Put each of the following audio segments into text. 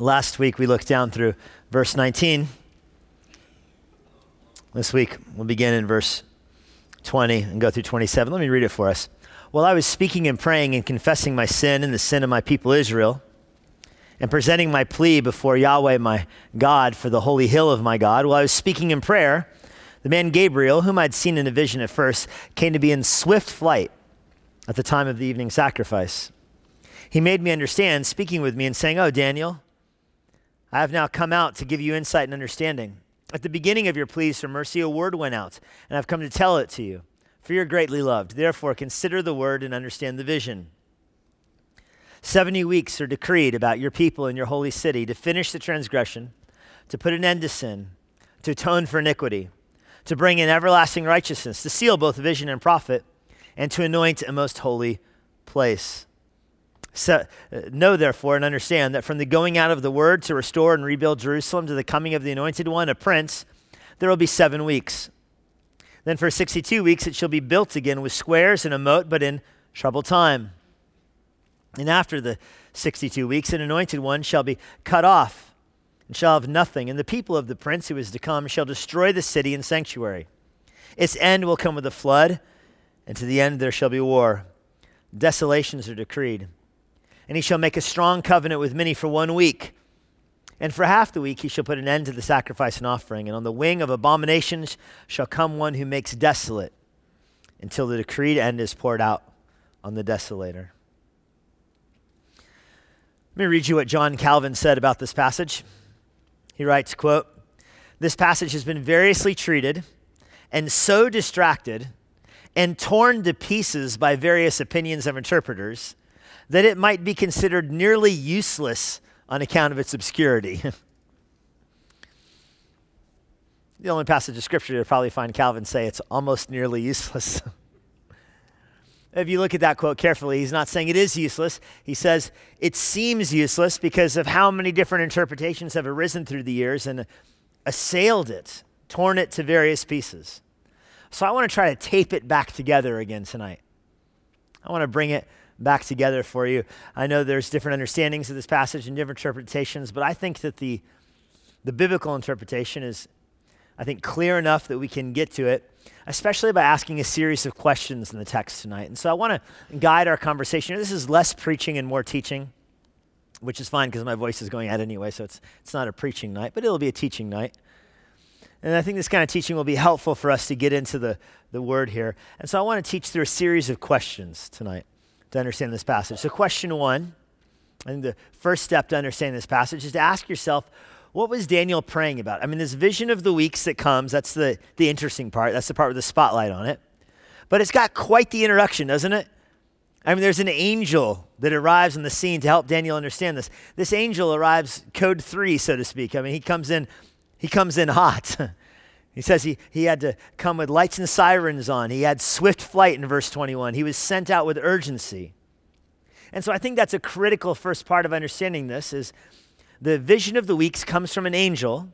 Last week we looked down through verse 19. This week we'll begin in verse 20 and go through 27. Let me read it for us. While I was speaking and praying and confessing my sin and the sin of my people Israel, and presenting my plea before Yahweh my God for the holy hill of my God, while I was speaking in prayer, the man Gabriel, whom I'd seen in a vision at first, came to be in swift flight at the time of the evening sacrifice. He made me understand, speaking with me and saying, Oh, Daniel, I have now come out to give you insight and understanding. At the beginning of your pleas for mercy, a word went out, and I've come to tell it to you. For you're greatly loved. Therefore, consider the word and understand the vision. 70 weeks are decreed about your people and your holy city to finish the transgression, to put an end to sin, to atone for iniquity, to bring in everlasting righteousness, to seal both vision and prophet, and to anoint a most holy place. So, uh, know, therefore, and understand that from the going out of the word to restore and rebuild Jerusalem to the coming of the anointed one, a prince, there will be seven weeks. Then for 62 weeks it shall be built again with squares and a moat, but in troubled time. And after the 62 weeks, an anointed one shall be cut off and shall have nothing. And the people of the prince who is to come shall destroy the city and sanctuary. Its end will come with a flood, and to the end there shall be war. Desolations are decreed and he shall make a strong covenant with many for one week. And for half the week he shall put an end to the sacrifice and offering. And on the wing of abominations shall come one who makes desolate until the decreed end is poured out on the desolator. Let me read you what John Calvin said about this passage. He writes, quote, This passage has been variously treated and so distracted and torn to pieces by various opinions of interpreters that it might be considered nearly useless on account of its obscurity. the only passage of scripture you'll probably find Calvin say it's almost nearly useless. if you look at that quote carefully, he's not saying it is useless. He says it seems useless because of how many different interpretations have arisen through the years and assailed it, torn it to various pieces. So I want to try to tape it back together again tonight. I want to bring it back together for you. I know there's different understandings of this passage and different interpretations, but I think that the, the biblical interpretation is, I think, clear enough that we can get to it, especially by asking a series of questions in the text tonight. And so I want to guide our conversation. This is less preaching and more teaching, which is fine because my voice is going out anyway, so it's, it's not a preaching night, but it'll be a teaching night. And I think this kind of teaching will be helpful for us to get into the, the word here. And so I want to teach through a series of questions tonight to understand this passage. So, question one, and the first step to understand this passage is to ask yourself, what was Daniel praying about? I mean, this vision of the weeks that comes, that's the, the interesting part. That's the part with the spotlight on it. But it's got quite the introduction, doesn't it? I mean, there's an angel that arrives on the scene to help Daniel understand this. This angel arrives code three, so to speak. I mean, he comes in, he comes in hot. He says he, he had to come with lights and sirens on. He had swift flight in verse 21. He was sent out with urgency. And so I think that's a critical first part of understanding this is the vision of the weeks comes from an angel,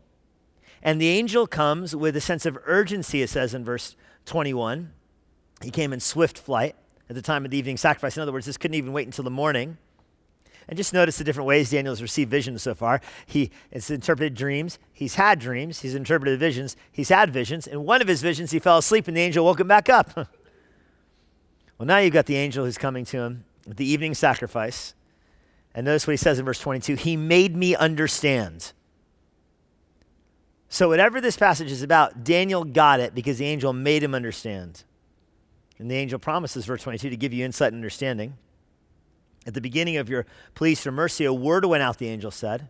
and the angel comes with a sense of urgency, it says in verse 21. He came in swift flight at the time of the evening sacrifice. In other words, this couldn't even wait until the morning. And just notice the different ways Daniel has received visions so far. He has interpreted dreams. He's had dreams. He's interpreted visions. He's had visions. In one of his visions, he fell asleep and the angel woke him back up. well, now you've got the angel who's coming to him with the evening sacrifice. And notice what he says in verse 22 He made me understand. So, whatever this passage is about, Daniel got it because the angel made him understand. And the angel promises, verse 22, to give you insight and understanding. At the beginning of your pleas for mercy, a word went out, the angel said.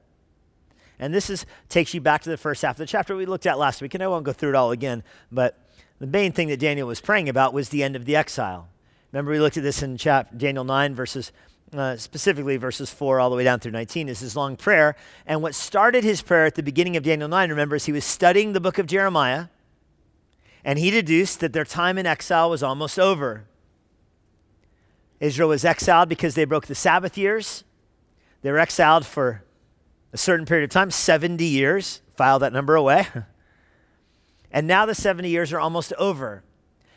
And this is, takes you back to the first half of the chapter we looked at last week, and I won't go through it all again, but the main thing that Daniel was praying about was the end of the exile. Remember, we looked at this in chap- Daniel 9, verses, uh, specifically verses 4 all the way down through 19, is his long prayer. And what started his prayer at the beginning of Daniel 9, remember, is he was studying the book of Jeremiah, and he deduced that their time in exile was almost over. Israel was exiled because they broke the Sabbath years. They were exiled for a certain period of time, 70 years. File that number away. And now the 70 years are almost over.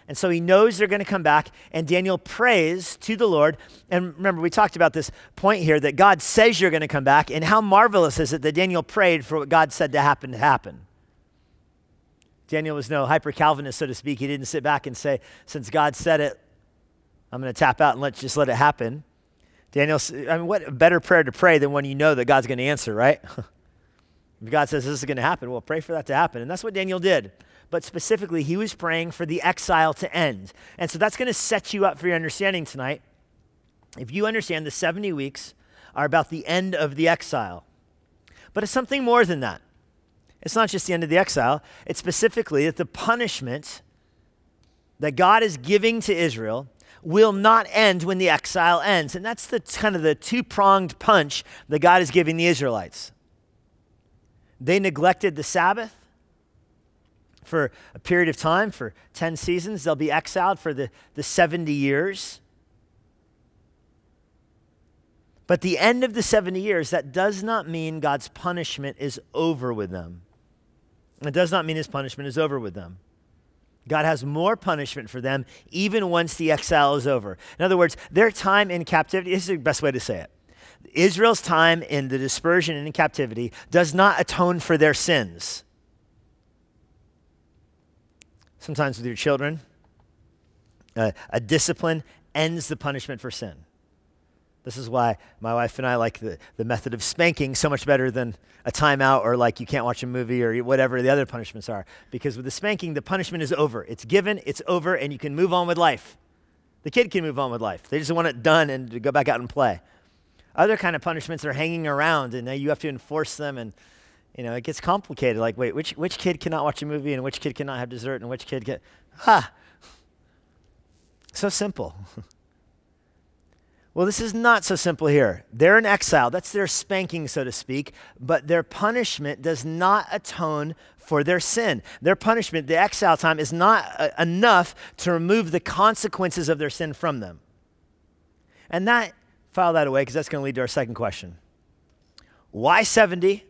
And so he knows they're going to come back, and Daniel prays to the Lord. And remember, we talked about this point here that God says you're going to come back, and how marvelous is it that Daniel prayed for what God said to happen to happen. Daniel was no hyper Calvinist, so to speak. He didn't sit back and say, Since God said it, I'm going to tap out and let just let it happen. Daniel, I mean, what better prayer to pray than when you know that God's going to answer, right? if God says this is going to happen, well, pray for that to happen. And that's what Daniel did but specifically, he was praying for the exile to end. And so that's going to set you up for your understanding tonight. If you understand the 70 weeks are about the end of the exile, but it's something more than that. It's not just the end of the exile, it's specifically that the punishment that God is giving to Israel will not end when the exile ends. And that's the kind of the two-pronged punch that God is giving the Israelites. They neglected the Sabbath for a period of time, for 10 seasons. They'll be exiled for the, the 70 years. But the end of the 70 years, that does not mean God's punishment is over with them. It does not mean his punishment is over with them. God has more punishment for them even once the exile is over. In other words, their time in captivity, this is the best way to say it. Israel's time in the dispersion and in captivity does not atone for their sins sometimes with your children. Uh, a discipline ends the punishment for sin. This is why my wife and I like the, the method of spanking so much better than a timeout or like you can't watch a movie or whatever the other punishments are. Because with the spanking, the punishment is over. It's given, it's over, and you can move on with life. The kid can move on with life. They just want it done and to go back out and play. Other kind of punishments are hanging around and now you have to enforce them and you know, it gets complicated. Like, wait, which, which kid cannot watch a movie and which kid cannot have dessert and which kid get, ah, so simple. well, this is not so simple here. They're in exile. That's their spanking, so to speak, but their punishment does not atone for their sin. Their punishment, the exile time, is not uh, enough to remove the consequences of their sin from them. And that, file that away because that's going to lead to our second question. Why 70?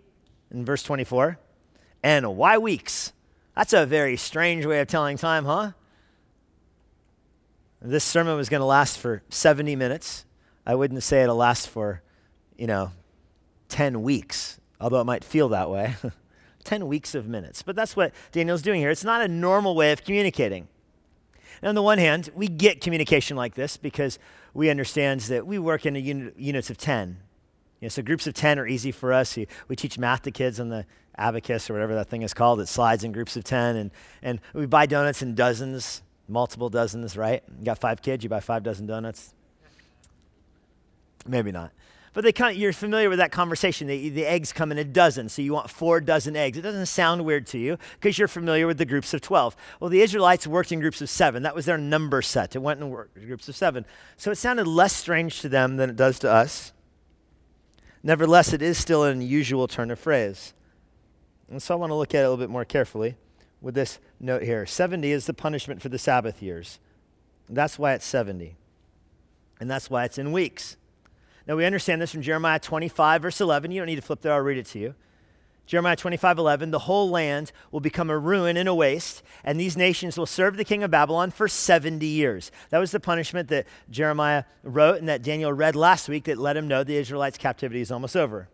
in verse 24. And why weeks? That's a very strange way of telling time, huh? This sermon was going to last for 70 minutes. I wouldn't say it'll last for, you know, 10 weeks, although it might feel that way. 10 weeks of minutes. But that's what Daniel's doing here. It's not a normal way of communicating. And on the one hand, we get communication like this because we understand that we work in unit, units of 10. You know, so groups of 10 are easy for us. We, we teach math to kids on the abacus or whatever that thing is called. It slides in groups of 10. And, and we buy donuts in dozens, multiple dozens, right? You got five kids, you buy five dozen donuts. Maybe not. But they kind of, you're familiar with that conversation. The, the eggs come in a dozen, so you want four dozen eggs. It doesn't sound weird to you because you're familiar with the groups of 12. Well, the Israelites worked in groups of seven. That was their number set. It went in groups of seven. So it sounded less strange to them than it does to us. Nevertheless, it is still an unusual turn of phrase. And so I want to look at it a little bit more carefully with this note here 70 is the punishment for the Sabbath years. That's why it's 70. And that's why it's in weeks. Now, we understand this from Jeremiah 25, verse 11. You don't need to flip there, I'll read it to you. Jeremiah 25, 11, the whole land will become a ruin and a waste, and these nations will serve the king of Babylon for 70 years. That was the punishment that Jeremiah wrote and that Daniel read last week that let him know the Israelites' captivity is almost over.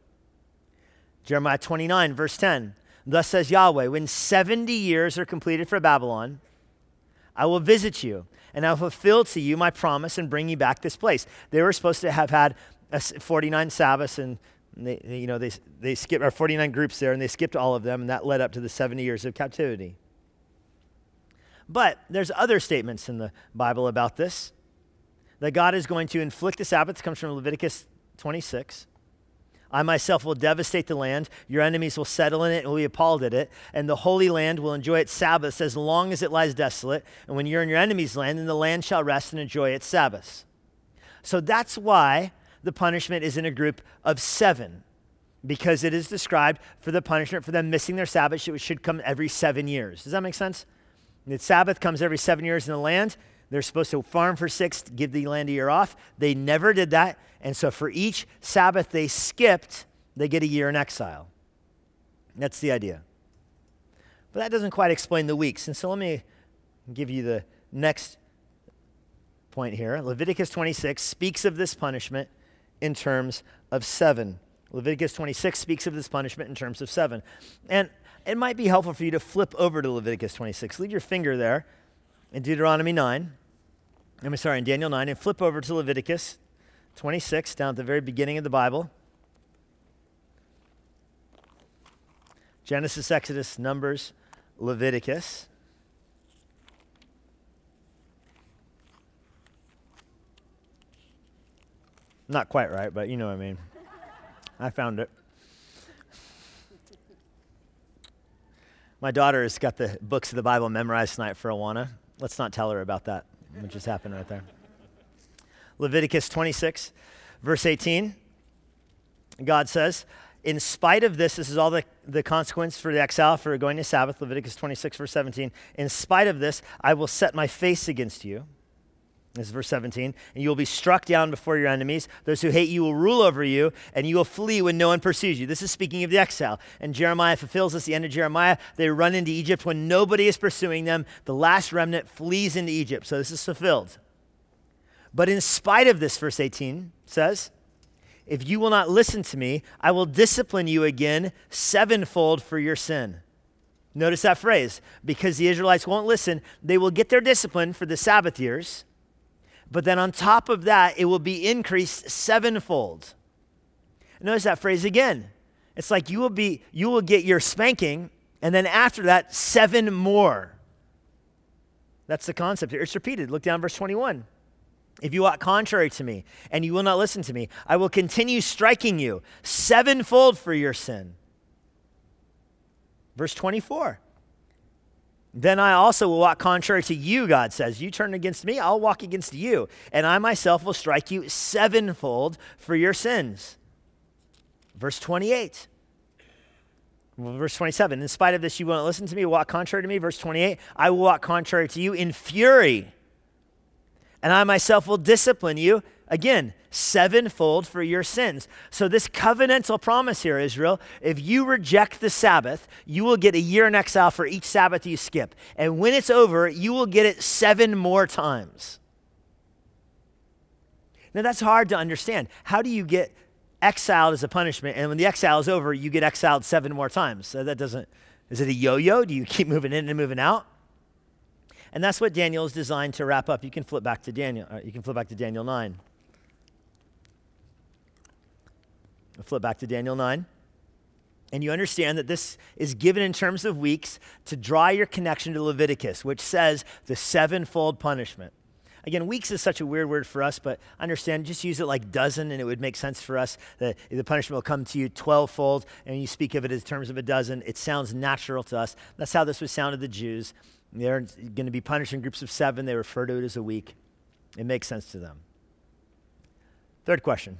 Jeremiah 29, verse 10, thus says Yahweh, when 70 years are completed for Babylon, I will visit you, and I will fulfill to you my promise and bring you back this place. They were supposed to have had 49 Sabbaths and they, you know, they, they skipped our 49 groups there and they skipped all of them, and that led up to the 70 years of captivity. But there's other statements in the Bible about this that God is going to inflict the Sabbath, comes from Leviticus 26. I myself will devastate the land. Your enemies will settle in it and will be appalled at it. And the Holy Land will enjoy its Sabbaths as long as it lies desolate. And when you're in your enemy's land, then the land shall rest and enjoy its Sabbaths. So that's why the punishment is in a group of seven because it is described for the punishment for them missing their Sabbath, which should come every seven years. Does that make sense? The Sabbath comes every seven years in the land. They're supposed to farm for six, give the land a year off. They never did that. And so for each Sabbath they skipped, they get a year in exile. That's the idea. But that doesn't quite explain the weeks. And so let me give you the, next point here. Leviticus 26 speaks of this punishment in terms of seven. Leviticus 26 speaks of this punishment in terms of seven. And it might be helpful for you to flip over to Leviticus 26. Leave your finger there in Deuteronomy 9. I'm sorry, in Daniel 9, and flip over to Leviticus 26, down at the very beginning of the Bible. Genesis, Exodus, Numbers, Leviticus. Not quite right, but you know what I mean. I found it. My daughter has got the books of the Bible memorized tonight for Awana. Let's not tell her about that, what just happened right there. Leviticus 26, verse 18. God says, in spite of this, this is all the, the consequence for the exile for going to Sabbath, Leviticus 26, verse 17. In spite of this, I will set my face against you this is verse 17. And you will be struck down before your enemies. Those who hate you will rule over you, and you will flee when no one pursues you. This is speaking of the exile. And Jeremiah fulfills this, the end of Jeremiah. They run into Egypt when nobody is pursuing them. The last remnant flees into Egypt. So this is fulfilled. But in spite of this, verse 18 says, If you will not listen to me, I will discipline you again sevenfold for your sin. Notice that phrase. Because the Israelites won't listen, they will get their discipline for the Sabbath years but then on top of that, it will be increased sevenfold. Notice that phrase again. It's like you will be, you will get your spanking, and then after that, seven more. That's the concept here. It's repeated. Look down verse 21. If you walk contrary to me and you will not listen to me, I will continue striking you sevenfold for your sin. Verse 24. Then I also will walk contrary to you, God says. You turn against me, I'll walk against you. And I myself will strike you sevenfold for your sins. Verse 28. verse 27. In spite of this, you won't listen to me, walk contrary to me. Verse 28. I will walk contrary to you in fury. And I myself will discipline you Again, sevenfold for your sins. So, this covenantal promise here, Israel, if you reject the Sabbath, you will get a year in exile for each Sabbath you skip. And when it's over, you will get it seven more times. Now, that's hard to understand. How do you get exiled as a punishment, and when the exile is over, you get exiled seven more times? So that doesn't, is it a yo yo? Do you keep moving in and moving out? And that's what Daniel is designed to wrap up. You can flip back to Daniel. Uh, you can flip back to Daniel 9. Flip back to Daniel 9. And you understand that this is given in terms of weeks to draw your connection to Leviticus, which says the sevenfold punishment. Again, weeks is such a weird word for us, but understand, just use it like dozen, and it would make sense for us that the punishment will come to you 12 fold, and you speak of it in terms of a dozen. It sounds natural to us. That's how this would sound to the Jews. They're going to be punished in groups of seven. They refer to it as a week. It makes sense to them. Third question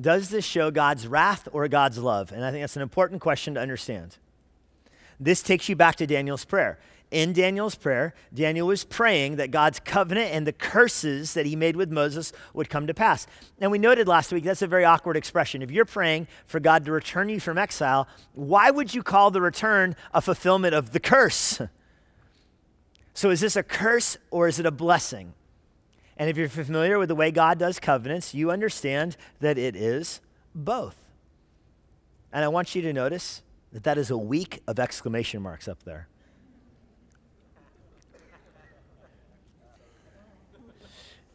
does this show God's wrath or God's love? And I think that's an important question to understand. This takes you back to Daniel's prayer. In Daniel's prayer, Daniel was praying that God's covenant and the curses that he made with Moses would come to pass. And we noted last week that's a very awkward expression. If you're praying for God to return you from exile, why would you call the return a fulfillment of the curse? So is this a curse or is it a blessing? And if you're familiar with the way God does covenants, you understand that it is both. And I want you to notice that that is a week of exclamation marks up there.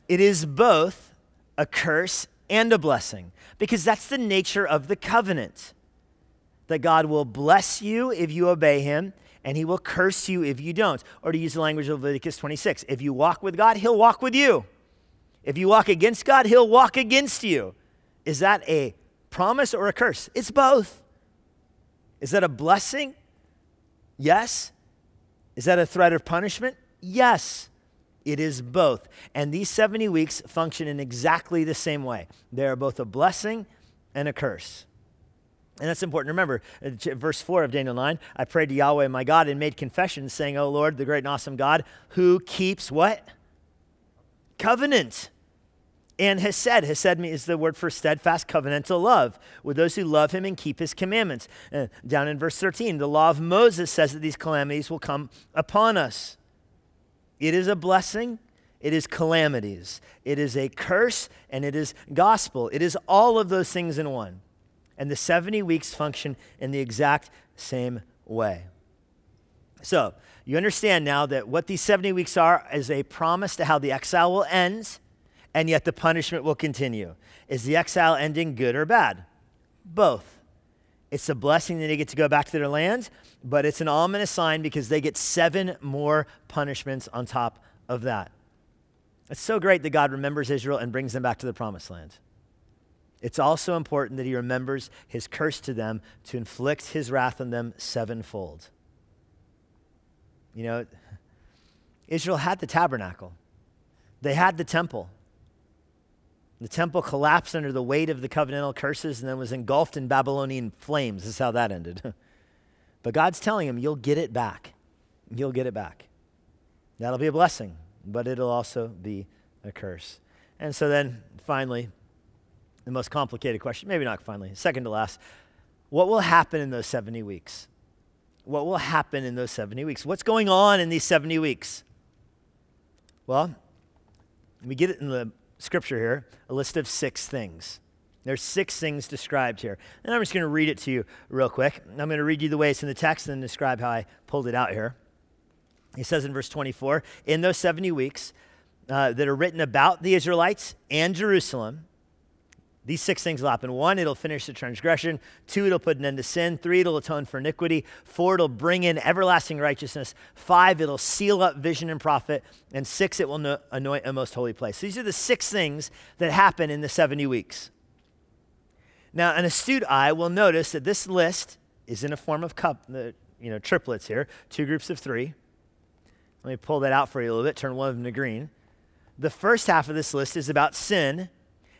It is both a curse and a blessing because that's the nature of the covenant. That God will bless you if you obey him, and he will curse you if you don't. Or to use the language of Leviticus 26, if you walk with God, he'll walk with you. If you walk against God, he'll walk against you. Is that a promise or a curse? It's both. Is that a blessing? Yes. Is that a threat of punishment? Yes. It is both. And these 70 weeks function in exactly the same way. They are both a blessing and a curse. And that's important. Remember, verse 4 of Daniel 9 I prayed to Yahweh my God and made confession, saying, O Lord, the great and awesome God, who keeps what? Covenant. And hesed me is the word for steadfast covenantal love with those who love him and keep his commandments. Uh, down in verse 13, the law of Moses says that these calamities will come upon us. It is a blessing, it is calamities, it is a curse, and it is gospel. It is all of those things in one. And the 70 weeks function in the exact same way. So, you understand now that what these 70 weeks are is a promise to how the exile will end, and yet the punishment will continue. Is the exile ending good or bad? Both. It's a blessing that they get to go back to their land, but it's an ominous sign because they get seven more punishments on top of that. It's so great that God remembers Israel and brings them back to the promised land. It's also important that he remembers his curse to them to inflict his wrath on them sevenfold. You know, Israel had the tabernacle, they had the temple. The temple collapsed under the weight of the covenantal curses and then was engulfed in Babylonian flames. This is how that ended. but God's telling him, You'll get it back. You'll get it back. That'll be a blessing, but it'll also be a curse. And so then finally, the most complicated question, maybe not finally, second to last, what will happen in those 70 weeks? What will happen in those 70 weeks? What's going on in these 70 weeks? Well, we get it in the scripture here a list of six things. There's six things described here. And I'm just going to read it to you real quick. I'm going to read you the way it's in the text and then describe how I pulled it out here. He says in verse 24 In those 70 weeks uh, that are written about the Israelites and Jerusalem, these six things will happen. One, it'll finish the transgression. Two, it'll put an end to sin. Three, it'll atone for iniquity. Four, it'll bring in everlasting righteousness. Five, it'll seal up vision and prophet. And six, it will no- anoint a most holy place. These are the six things that happen in the 70 weeks. Now, an astute eye will notice that this list is in a form of cup, the, you know, triplets here, two groups of three. Let me pull that out for you a little bit, turn one of them to green. The first half of this list is about sin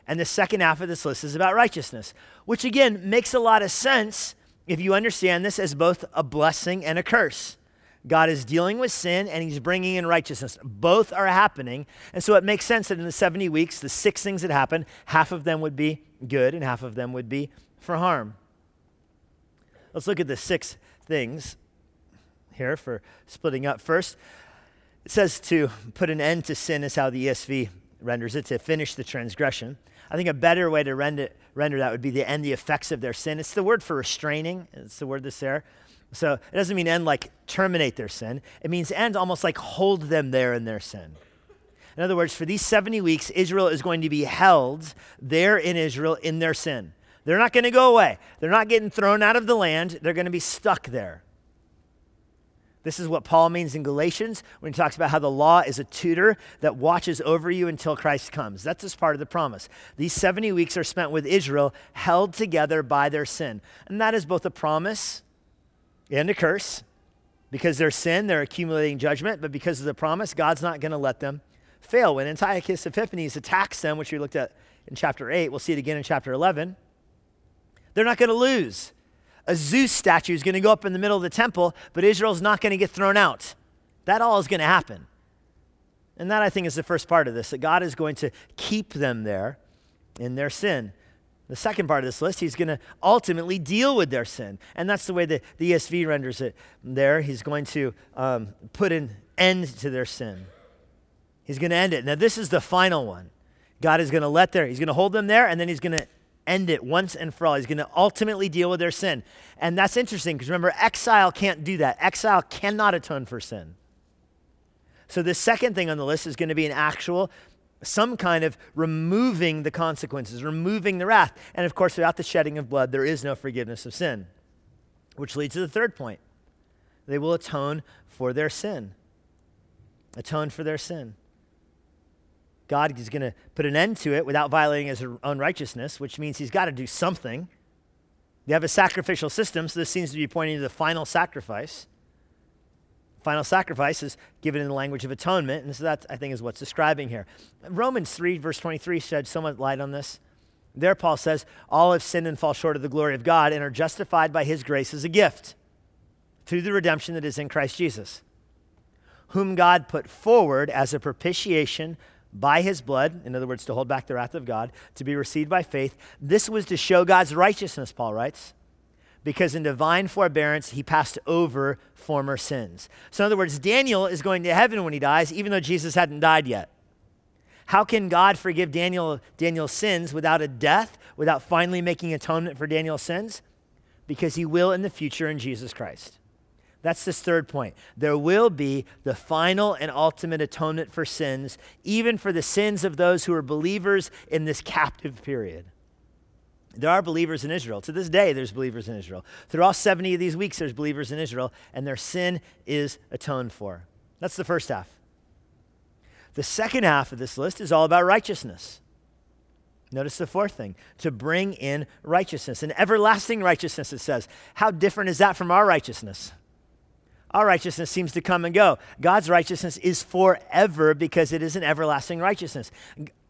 and the second half of this list is about righteousness, which again makes a lot of sense if you understand this as both a blessing and a curse. God is dealing with sin and he's bringing in righteousness. Both are happening. And so it makes sense that in the 70 weeks, the six things that happen, half of them would be good and half of them would be for harm. Let's look at the six things here for splitting up. First, it says to put an end to sin, is how the ESV renders it, to finish the transgression. I think a better way to render, render that would be to end the effects of their sin. It's the word for restraining, it's the word that's there. So it doesn't mean end like terminate their sin, it means end almost like hold them there in their sin. In other words, for these 70 weeks, Israel is going to be held there in Israel in their sin. They're not going to go away. They're not getting thrown out of the land. They're going to be stuck there. This is what Paul means in Galatians when he talks about how the law is a tutor that watches over you until Christ comes. That's just part of the promise. These 70 weeks are spent with Israel, held together by their sin. And that is both a promise and a curse. Because their sin, they're accumulating judgment, but because of the promise, God's not going to let them fail. When Antiochus Epiphanes attacks them, which we looked at in chapter 8, we'll see it again in chapter 11, they're not going to lose a Zeus statue is going to go up in the middle of the temple, but Israel's not going to get thrown out. That all is going to happen. And that, I think, is the first part of this that God is going to keep them there in their sin. The second part of this list, he's going to ultimately deal with their sin. And that's the way the, the ESV renders it there. He's going to um, put an end to their sin. He's going to end it. Now, this is the final one. God is going to let there, he's going to hold them there, and then he's going to end it once and for all. He's going to ultimately deal with their sin. And that's interesting because remember, exile can't do that. Exile cannot atone for sin. So the second thing on the list is going to be an actual, some kind of removing the consequences, removing the wrath. And of course, without the shedding of blood, there is no forgiveness of sin. Which leads to the third point they will atone for their sin. Atone for their sin. God is going to put an end to it without violating his own righteousness, which means he's got to do something. They have a sacrificial system, so this seems to be pointing to the final sacrifice. Final sacrifice is given in the language of atonement, and so that, I think, is what's describing here. Romans 3, verse 23, shed much light on this. There, Paul says, All have sinned and fall short of the glory of God and are justified by his grace as a gift through the redemption that is in Christ Jesus, whom God put forward as a propitiation by his blood, in other words, to hold back the wrath of God, to be received by faith. This was to show God's righteousness, Paul writes, because in divine forbearance he passed over former sins. So, in other words, Daniel is going to heaven when he dies, even though Jesus hadn't died yet. How can God forgive Daniel, Daniel's sins without a death, without finally making atonement for Daniel's sins? Because he will in the future in Jesus Christ. That's this third point. There will be the final and ultimate atonement for sins, even for the sins of those who are believers in this captive period. There are believers in Israel. To this day, there's believers in Israel. Through all 70 of these weeks, there's believers in Israel, and their sin is atoned for. That's the first half. The second half of this list is all about righteousness. Notice the fourth thing to bring in righteousness, an everlasting righteousness, it says. How different is that from our righteousness? Our righteousness seems to come and go. God's righteousness is forever because it is an everlasting righteousness.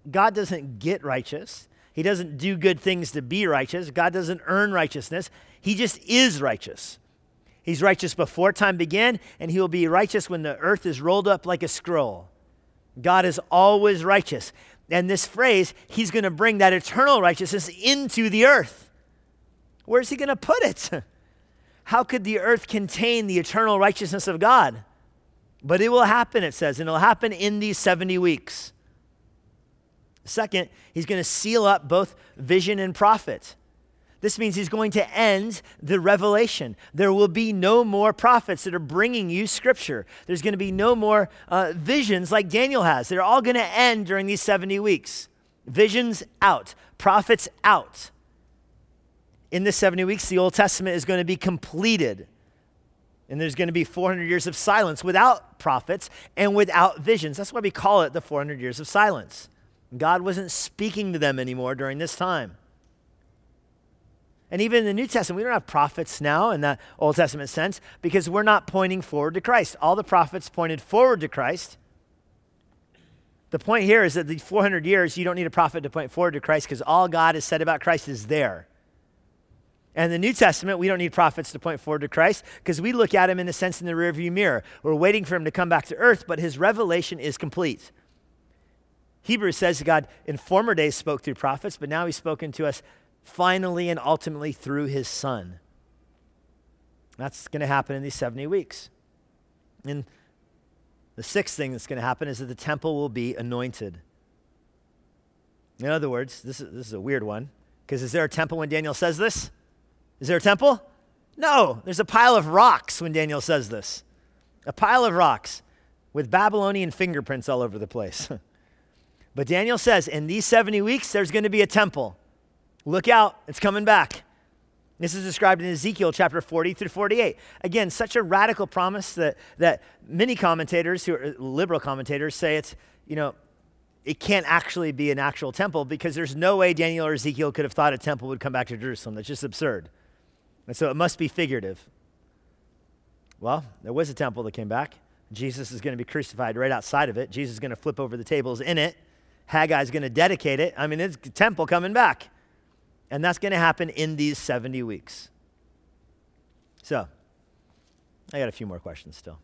God doesn't get righteous, He doesn't do good things to be righteous. God doesn't earn righteousness, He just is righteous. He's righteous before time began, and He will be righteous when the earth is rolled up like a scroll. God is always righteous. And this phrase, He's going to bring that eternal righteousness into the earth. Where's He going to put it? how could the earth contain the eternal righteousness of God? But it will happen, it says, and it'll happen in these 70 weeks. Second, he's going to seal up both vision and prophet. This means he's going to end the revelation. There will be no more prophets that are bringing you scripture. There's going to be no more uh, visions like Daniel has. They're all going to end during these 70 weeks. Visions out, prophets out in the 70 weeks, the Old Testament is going to be completed. And there's going to be 400 years of silence without prophets and without visions. That's why we call it the 400 years of silence. God wasn't speaking to them anymore during this time. And even in the New Testament, we don't have prophets now in that Old Testament sense because we're not pointing forward to Christ. All the prophets pointed forward to Christ. The point here is that the 400 years, you don't need a prophet to point forward to Christ because all God has said about Christ is there. And the New Testament, we don't need prophets to point forward to Christ because we look at him in a sense in the rearview mirror. We're waiting for him to come back to earth, but his revelation is complete. Hebrews says God in former days spoke through prophets, but now he's spoken to us finally and ultimately through his son. That's going to happen in these 70 weeks. And the sixth thing that's going to happen is that the temple will be anointed. In other words, this is, this is a weird one, because is there a temple when Daniel says this? Is there a temple? No, there's a pile of rocks when Daniel says this. A pile of rocks with Babylonian fingerprints all over the place. but Daniel says, in these 70 weeks, there's going to be a temple. Look out, it's coming back. This is described in Ezekiel chapter 40 through 48. Again, such a radical promise that, that many commentators, who are liberal commentators, say it's, you know, it can't actually be an actual temple because there's no way Daniel or Ezekiel could have thought a temple would come back to Jerusalem. That's just absurd. And so it must be figurative. Well, there was a temple that came back. Jesus is going to be crucified right outside of it. Jesus is going to flip over the tables in it. Haggai is going to dedicate it. I mean, it's a temple coming back. And that's going to happen in these 70 weeks. So, I got a few more questions still.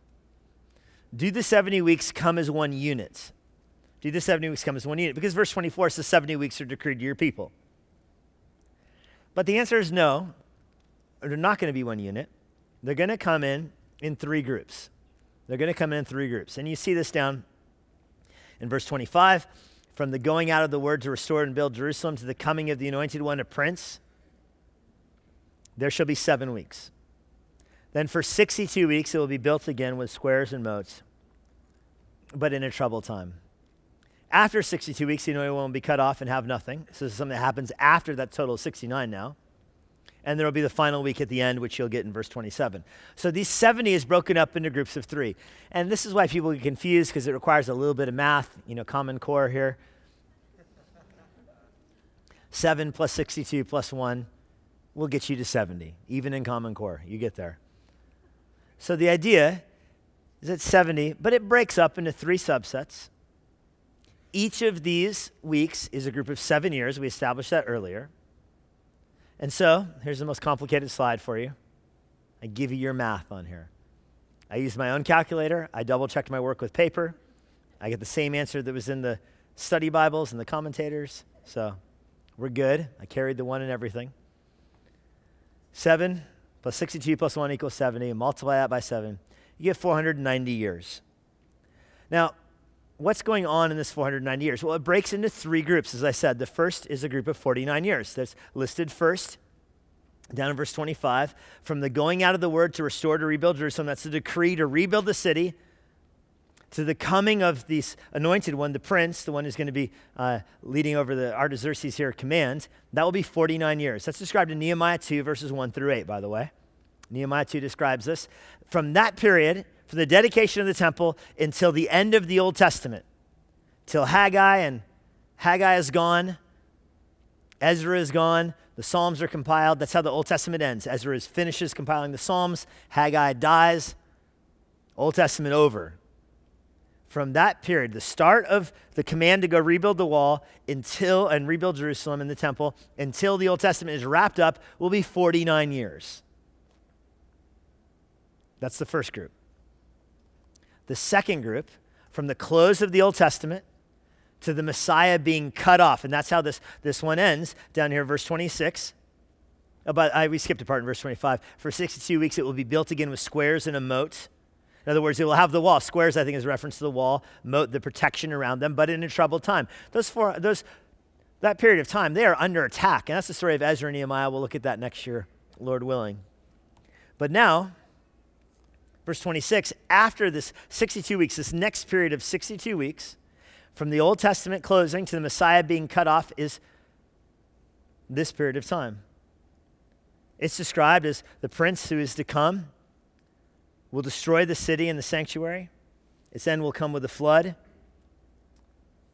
Do the 70 weeks come as one unit? Do the 70 weeks come as one unit? Because verse 24 says 70 weeks are decreed to your people. But the answer is no they're not going to be one unit. They're going to come in in three groups. They're going to come in three groups. And you see this down in verse 25 from the going out of the word to restore and build Jerusalem to the coming of the anointed one, a prince, there shall be seven weeks. Then for 62 weeks it will be built again with squares and moats, but in a troubled time. After 62 weeks, the anointed one will be cut off and have nothing. So this is something that happens after that total of 69 now and there will be the final week at the end, which you'll get in verse 27. So these 70 is broken up into groups of three. And this is why people get confused because it requires a little bit of math, you know, common core here. 7 plus 62 plus 1 will get you to 70, even in common core. You get there. So the idea is at 70, but it breaks up into three subsets. Each of these weeks is a group of seven years. We established that earlier. And so, here's the most complicated slide for you. I give you your math on here. I used my own calculator. I double checked my work with paper. I get the same answer that was in the study Bibles and the commentators. So, we're good. I carried the one and everything. 7 plus 62 plus 1 equals 70, multiply that by 7, you get 490 years. Now, what's going on in this 490 years? Well, it breaks into three groups, as I said. The first is a group of 49 years that's listed first. Down in verse 25, from the going out of the word to restore to rebuild Jerusalem, that's the decree to rebuild the city, to the coming of this anointed one, the prince, the one who's going to be uh, leading over the Artaxerxes here command, that will be 49 years. That's described in Nehemiah 2, verses 1 through 8, by the way. Nehemiah 2 describes this. From that period, from the dedication of the temple until the end of the Old Testament, till Haggai, and Haggai is gone, Ezra is gone, the Psalms are compiled. That's how the Old Testament ends. Ezra finishes compiling the Psalms, Haggai dies, Old Testament over. From that period, the start of the command to go rebuild the wall until and rebuild Jerusalem and the temple until the Old Testament is wrapped up will be 49 years. That's the first group. The second group, from the close of the Old Testament to the Messiah being cut off. And that's how this, this one ends down here, verse 26. Oh, but I, we skipped a part in verse 25. For 62 weeks it will be built again with squares and a moat. In other words, it will have the wall. Squares, I think, is a reference to the wall, moat, the protection around them, but in a troubled time. Those four, those, that period of time, they are under attack. And that's the story of Ezra and Nehemiah. We'll look at that next year, Lord willing. But now, verse 26, after this 62 weeks, this next period of 62 weeks, from the Old Testament closing to the Messiah being cut off, is this period of time. It's described as the prince who is to come will destroy the city and the sanctuary. Its end will come with a flood.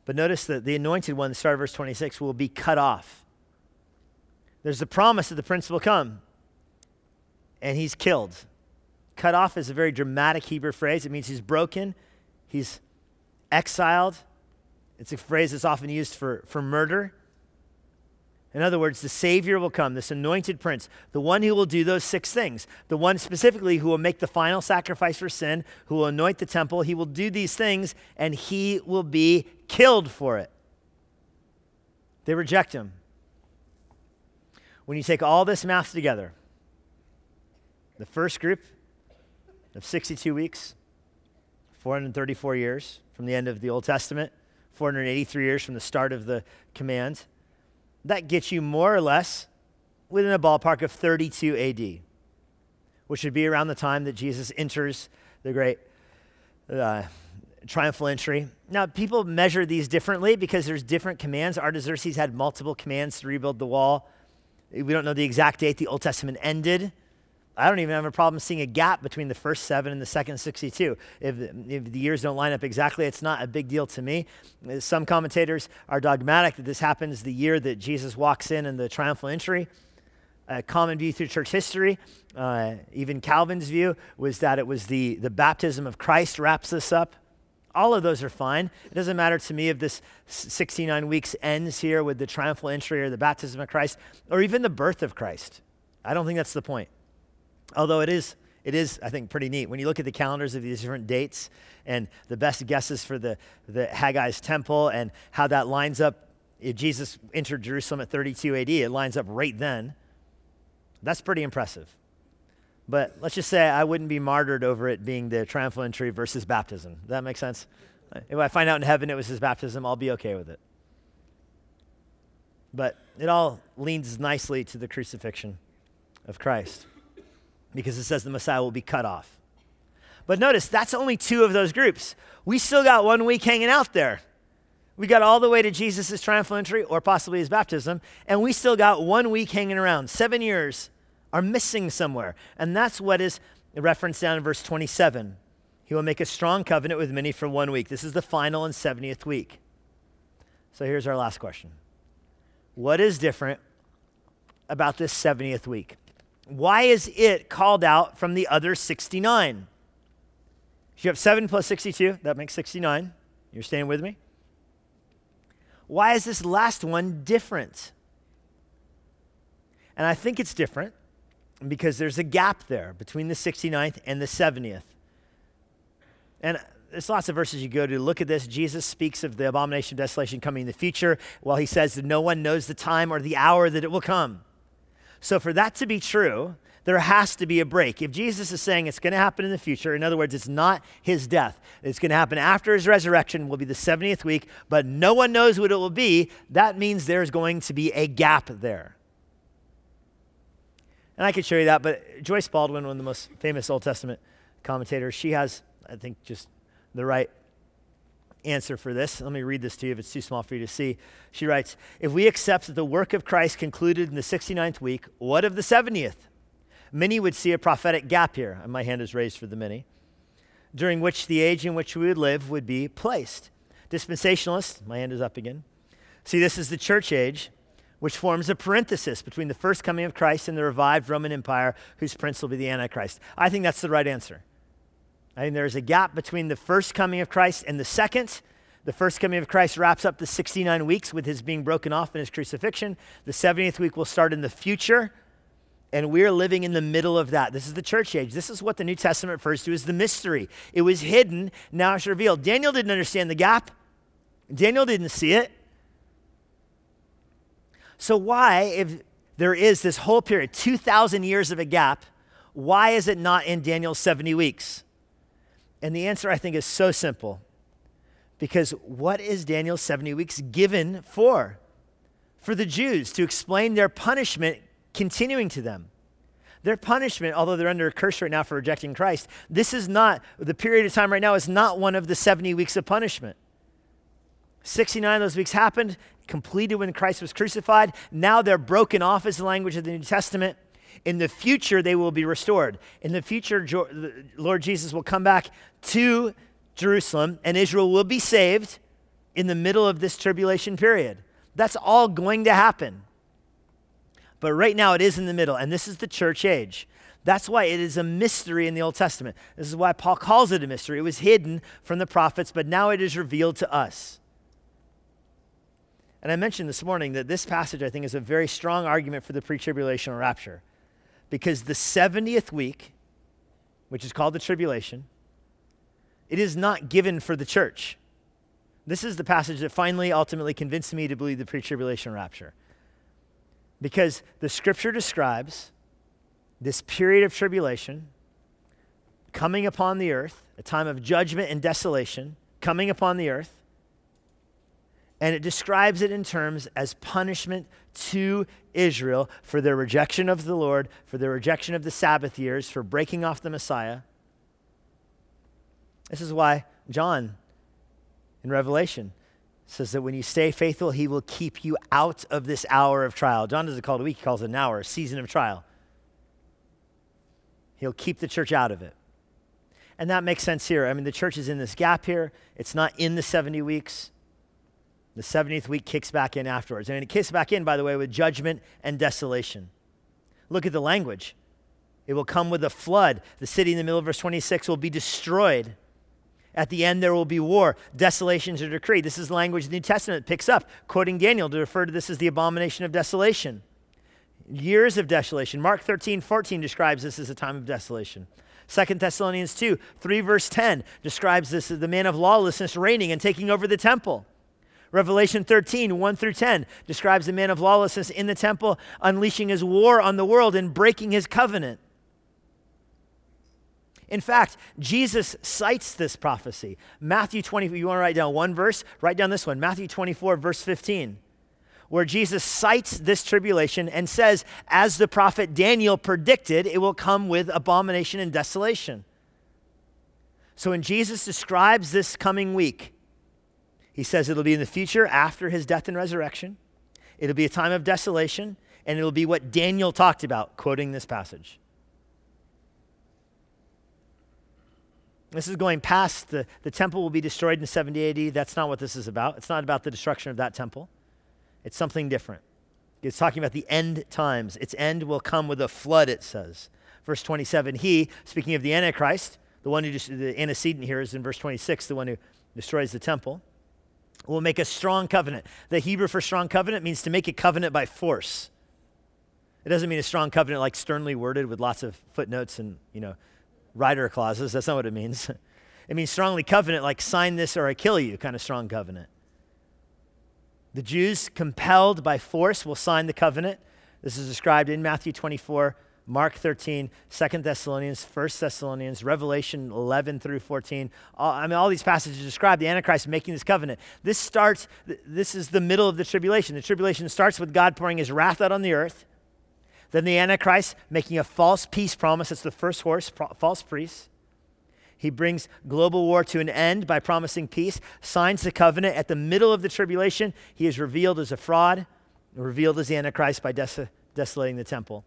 But notice that the anointed one, the start of verse 26, will be cut off. There's the promise that the prince will come, and he's killed. Cut off is a very dramatic Hebrew phrase. It means he's broken, he's exiled. It's a phrase that's often used for, for murder. In other words, the Savior will come, this anointed prince, the one who will do those six things, the one specifically who will make the final sacrifice for sin, who will anoint the temple. He will do these things, and he will be killed for it. They reject him. When you take all this math together, the first group of 62 weeks, 434 years from the end of the Old Testament, 483 years from the start of the command. That gets you more or less within a ballpark of 32 AD, which would be around the time that Jesus enters the great uh, triumphal entry. Now, people measure these differently because there's different commands. Artaxerxes had multiple commands to rebuild the wall. We don't know the exact date the Old Testament ended. I don't even have a problem seeing a gap between the first seven and the second 62. If, if the years don't line up exactly, it's not a big deal to me. Some commentators are dogmatic that this happens the year that Jesus walks in in the triumphal entry. A common view through church history, uh, even Calvin's view, was that it was the, the baptism of Christ wraps this up. All of those are fine. It doesn't matter to me if this 69 weeks ends here with the triumphal entry or the baptism of Christ or even the birth of Christ. I don't think that's the point. Although it is, it is, I think, pretty neat. When you look at the calendars of these different dates and the best guesses for the, the Haggai's temple and how that lines up, if Jesus entered Jerusalem at 32 AD, it lines up right then. That's pretty impressive. But let's just say I wouldn't be martyred over it being the triumphal entry versus baptism. Does that make sense? If I find out in heaven it was his baptism, I'll be okay with it. But it all leans nicely to the crucifixion of Christ because it says the Messiah will be cut off. But notice, that's only two of those groups. We still got one week hanging out there. We got all the way to Jesus' triumphal entry or possibly his baptism, and we still got one week hanging around. Seven years are missing somewhere. And that's what is referenced down in verse 27. He will make a strong covenant with many for one week. This is the final and 70th week. So here's our last question What is different about this 70th week? Why is it called out from the other 69? You have 7 plus 62, that makes 69. You're staying with me? Why is this last one different? And I think it's different because there's a gap there between the 69th and the 70th. And there's lots of verses you go to look at this. Jesus speaks of the abomination of desolation coming in the future, while he says that no one knows the time or the hour that it will come. So, for that to be true, there has to be a break. If Jesus is saying it's going to happen in the future, in other words, it's not his death, it's going to happen after his resurrection, will be the 70th week, but no one knows what it will be, that means there's going to be a gap there. And I could show you that, but Joyce Baldwin, one of the most famous Old Testament commentators, she has, I think, just the right answer for this. Let me read this to you if it's too small for you to see. She writes If we accept that the work of Christ concluded in the 69th week, what of the 70th? Many would see a prophetic gap here. My hand is raised for the many. During which the age in which we would live would be placed. Dispensationalists, my hand is up again. See, this is the church age, which forms a parenthesis between the first coming of Christ and the revived Roman Empire, whose prince will be the Antichrist. I think that's the right answer. I think there's a gap between the first coming of Christ and the second. The first coming of Christ wraps up the 69 weeks with his being broken off and his crucifixion. The 70th week will start in the future and we're living in the middle of that. This is the church age. This is what the New Testament refers to as the mystery. It was hidden, now it's revealed. Daniel didn't understand the gap, Daniel didn't see it. So, why, if there is this whole period, 2,000 years of a gap, why is it not in Daniel's 70 weeks? And the answer, I think, is so simple. Because what is Daniel's 70 weeks given for? For the Jews to explain their punishment continuing to them. Their punishment, although they're under a curse right now for rejecting Christ, this is not, the period of time right now is not one of the 70 weeks of punishment. 69 of those weeks happened, completed when Christ was crucified. Now they're broken off as the language of the New Testament. In the future, they will be restored. In the future, Lord Jesus will come back to Jerusalem and Israel will be saved in the middle of this tribulation period. That's all going to happen. But right now it is in the middle, and this is the church age. That's why it is a mystery in the Old Testament. This is why Paul calls it a mystery. It was hidden from the prophets, but now it is revealed to us. And I mentioned this morning that this passage, I think, is a very strong argument for the pre tribulational rapture. Because the 70th week, which is called the tribulation, it is not given for the church. This is the passage that finally, ultimately convinced me to believe the pre tribulation rapture. Because the scripture describes this period of tribulation coming upon the earth, a time of judgment and desolation coming upon the earth. And it describes it in terms as punishment to Israel for their rejection of the Lord, for their rejection of the Sabbath years, for breaking off the Messiah. This is why John in Revelation says that when you stay faithful, he will keep you out of this hour of trial. John doesn't call it a week, he calls it an hour, a season of trial. He'll keep the church out of it. And that makes sense here. I mean, the church is in this gap here. It's not in the 70 weeks. The 70th week kicks back in afterwards. And it kicks back in, by the way, with judgment and desolation. Look at the language. It will come with a flood. The city in the middle of verse 26 will be destroyed. At the end, there will be war. Desolations are decreed. This is the language the New Testament picks up, quoting Daniel to refer to this as the abomination of desolation. Years of desolation. Mark 13, 14 describes this as a time of desolation. 2 Thessalonians 2, 3 verse 10 describes this as the man of lawlessness reigning and taking over the temple. Revelation 13, 1 through 10 describes the man of lawlessness in the temple, unleashing his war on the world and breaking his covenant. In fact, Jesus cites this prophecy. Matthew 20, you want to write down one verse? Write down this one Matthew 24, verse 15, where Jesus cites this tribulation and says, as the prophet Daniel predicted, it will come with abomination and desolation. So when Jesus describes this coming week, he says it'll be in the future after his death and resurrection. It'll be a time of desolation, and it'll be what Daniel talked about, quoting this passage. This is going past the, the temple will be destroyed in 70 AD. That's not what this is about. It's not about the destruction of that temple, it's something different. It's talking about the end times. Its end will come with a flood, it says. Verse 27, he, speaking of the Antichrist, the one who, just, the antecedent here is in verse 26, the one who destroys the temple, will make a strong covenant. The Hebrew for strong covenant means to make a covenant by force. It doesn't mean a strong covenant like sternly worded with lots of footnotes and, you know, rider clauses. That's not what it means. It means strongly covenant, like sign this or I kill you kind of strong covenant. The Jews, compelled by force, will sign the covenant. This is described in Matthew 24, Mark 13, 2 Thessalonians, 1 Thessalonians, Revelation 11 through 14. All, I mean, all these passages describe the Antichrist making this covenant. This starts, this is the middle of the tribulation. The tribulation starts with God pouring his wrath out on the earth. Then the Antichrist making a false peace promise. That's the first horse, pro- false priest. He brings global war to an end by promising peace, signs the covenant. At the middle of the tribulation, he is revealed as a fraud, revealed as the Antichrist by des- desolating the temple.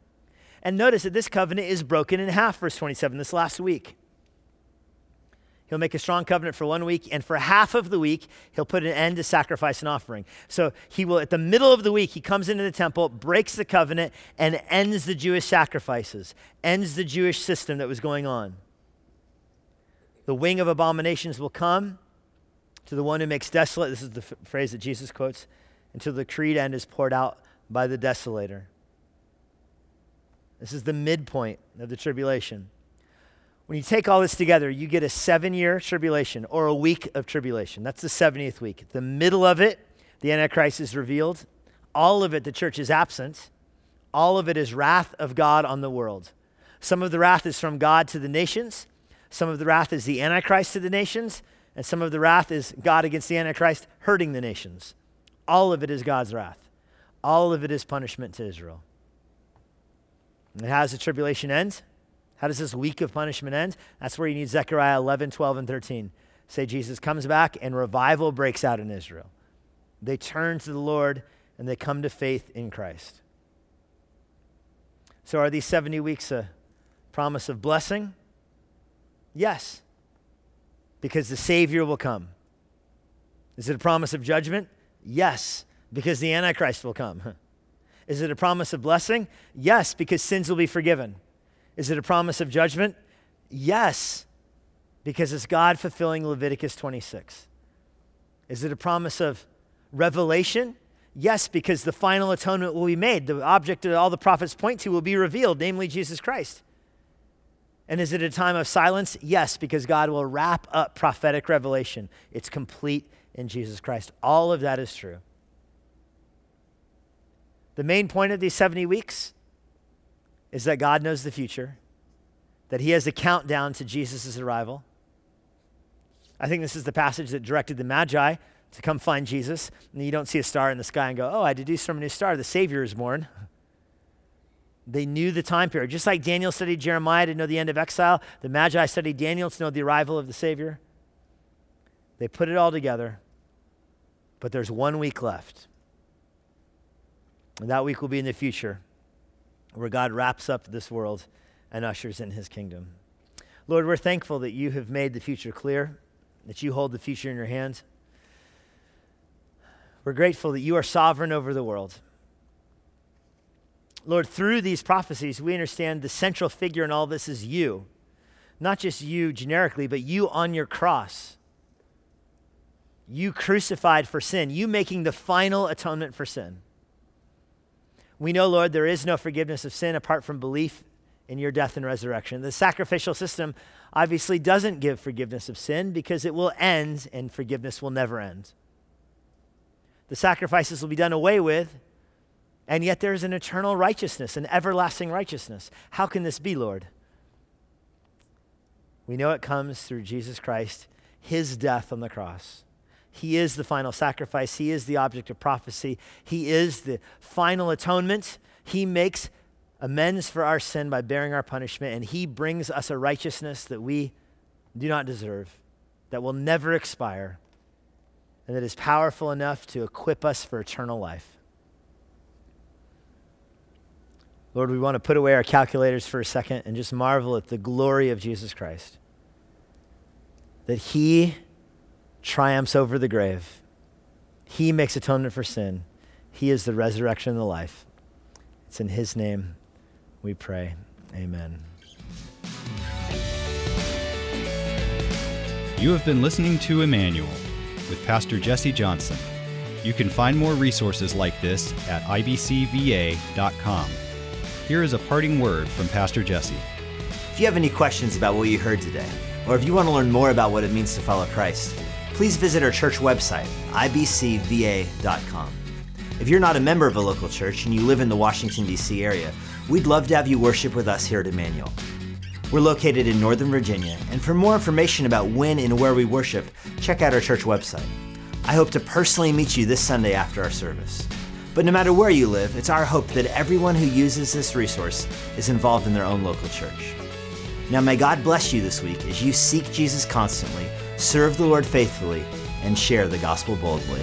And notice that this covenant is broken in half, verse 27, this last week. He'll make a strong covenant for one week, and for half of the week, he'll put an end to sacrifice and offering. So he will, at the middle of the week, he comes into the temple, breaks the covenant, and ends the Jewish sacrifices, ends the Jewish system that was going on. The wing of abominations will come to the one who makes desolate. This is the f- phrase that Jesus quotes until the creed end is poured out by the desolator. This is the midpoint of the tribulation. When you take all this together, you get a seven year tribulation or a week of tribulation. That's the 70th week. The middle of it, the Antichrist is revealed. All of it, the church is absent. All of it is wrath of God on the world. Some of the wrath is from God to the nations. Some of the wrath is the Antichrist to the nations. And some of the wrath is God against the Antichrist hurting the nations. All of it is God's wrath. All of it is punishment to Israel. And how does the tribulation end? How does this week of punishment end? That's where you need Zechariah 11, 12, and 13. Say Jesus comes back and revival breaks out in Israel. They turn to the Lord and they come to faith in Christ. So, are these 70 weeks a promise of blessing? Yes, because the Savior will come. Is it a promise of judgment? Yes, because the Antichrist will come. Is it a promise of blessing? Yes, because sins will be forgiven. Is it a promise of judgment? Yes, because it's God fulfilling Leviticus 26. Is it a promise of revelation? Yes, because the final atonement will be made. The object that all the prophets point to will be revealed, namely Jesus Christ. And is it a time of silence? Yes, because God will wrap up prophetic revelation. It's complete in Jesus Christ. All of that is true. The main point of these 70 weeks is that God knows the future, that He has a countdown to Jesus' arrival. I think this is the passage that directed the Magi to come find Jesus. And you don't see a star in the sky and go, Oh, I deduced from a new star, the Savior is born. They knew the time period. Just like Daniel studied Jeremiah to know the end of exile, the Magi studied Daniel to know the arrival of the Savior. They put it all together, but there's one week left. And that week will be in the future where God wraps up this world and ushers in his kingdom. Lord, we're thankful that you have made the future clear, that you hold the future in your hands. We're grateful that you are sovereign over the world. Lord, through these prophecies, we understand the central figure in all this is you. Not just you generically, but you on your cross. You crucified for sin, you making the final atonement for sin. We know, Lord, there is no forgiveness of sin apart from belief in your death and resurrection. The sacrificial system obviously doesn't give forgiveness of sin because it will end and forgiveness will never end. The sacrifices will be done away with, and yet there is an eternal righteousness, an everlasting righteousness. How can this be, Lord? We know it comes through Jesus Christ, his death on the cross. He is the final sacrifice. He is the object of prophecy. He is the final atonement. He makes amends for our sin by bearing our punishment, and He brings us a righteousness that we do not deserve, that will never expire, and that is powerful enough to equip us for eternal life. Lord, we want to put away our calculators for a second and just marvel at the glory of Jesus Christ. That He triumphs over the grave. He makes atonement for sin. He is the resurrection and the life. It's in His name we pray. Amen. You have been listening to Immanuel with Pastor Jesse Johnson. You can find more resources like this at ibcva.com. Here is a parting word from Pastor Jesse. If you have any questions about what you heard today, or if you want to learn more about what it means to follow Christ, please visit our church website, ibcva.com. If you're not a member of a local church and you live in the Washington, D.C. area, we'd love to have you worship with us here at Immanuel. We're located in Northern Virginia, and for more information about when and where we worship, check out our church website. I hope to personally meet you this Sunday after our service. But no matter where you live, it's our hope that everyone who uses this resource is involved in their own local church. Now, may God bless you this week as you seek Jesus constantly, serve the Lord faithfully, and share the gospel boldly.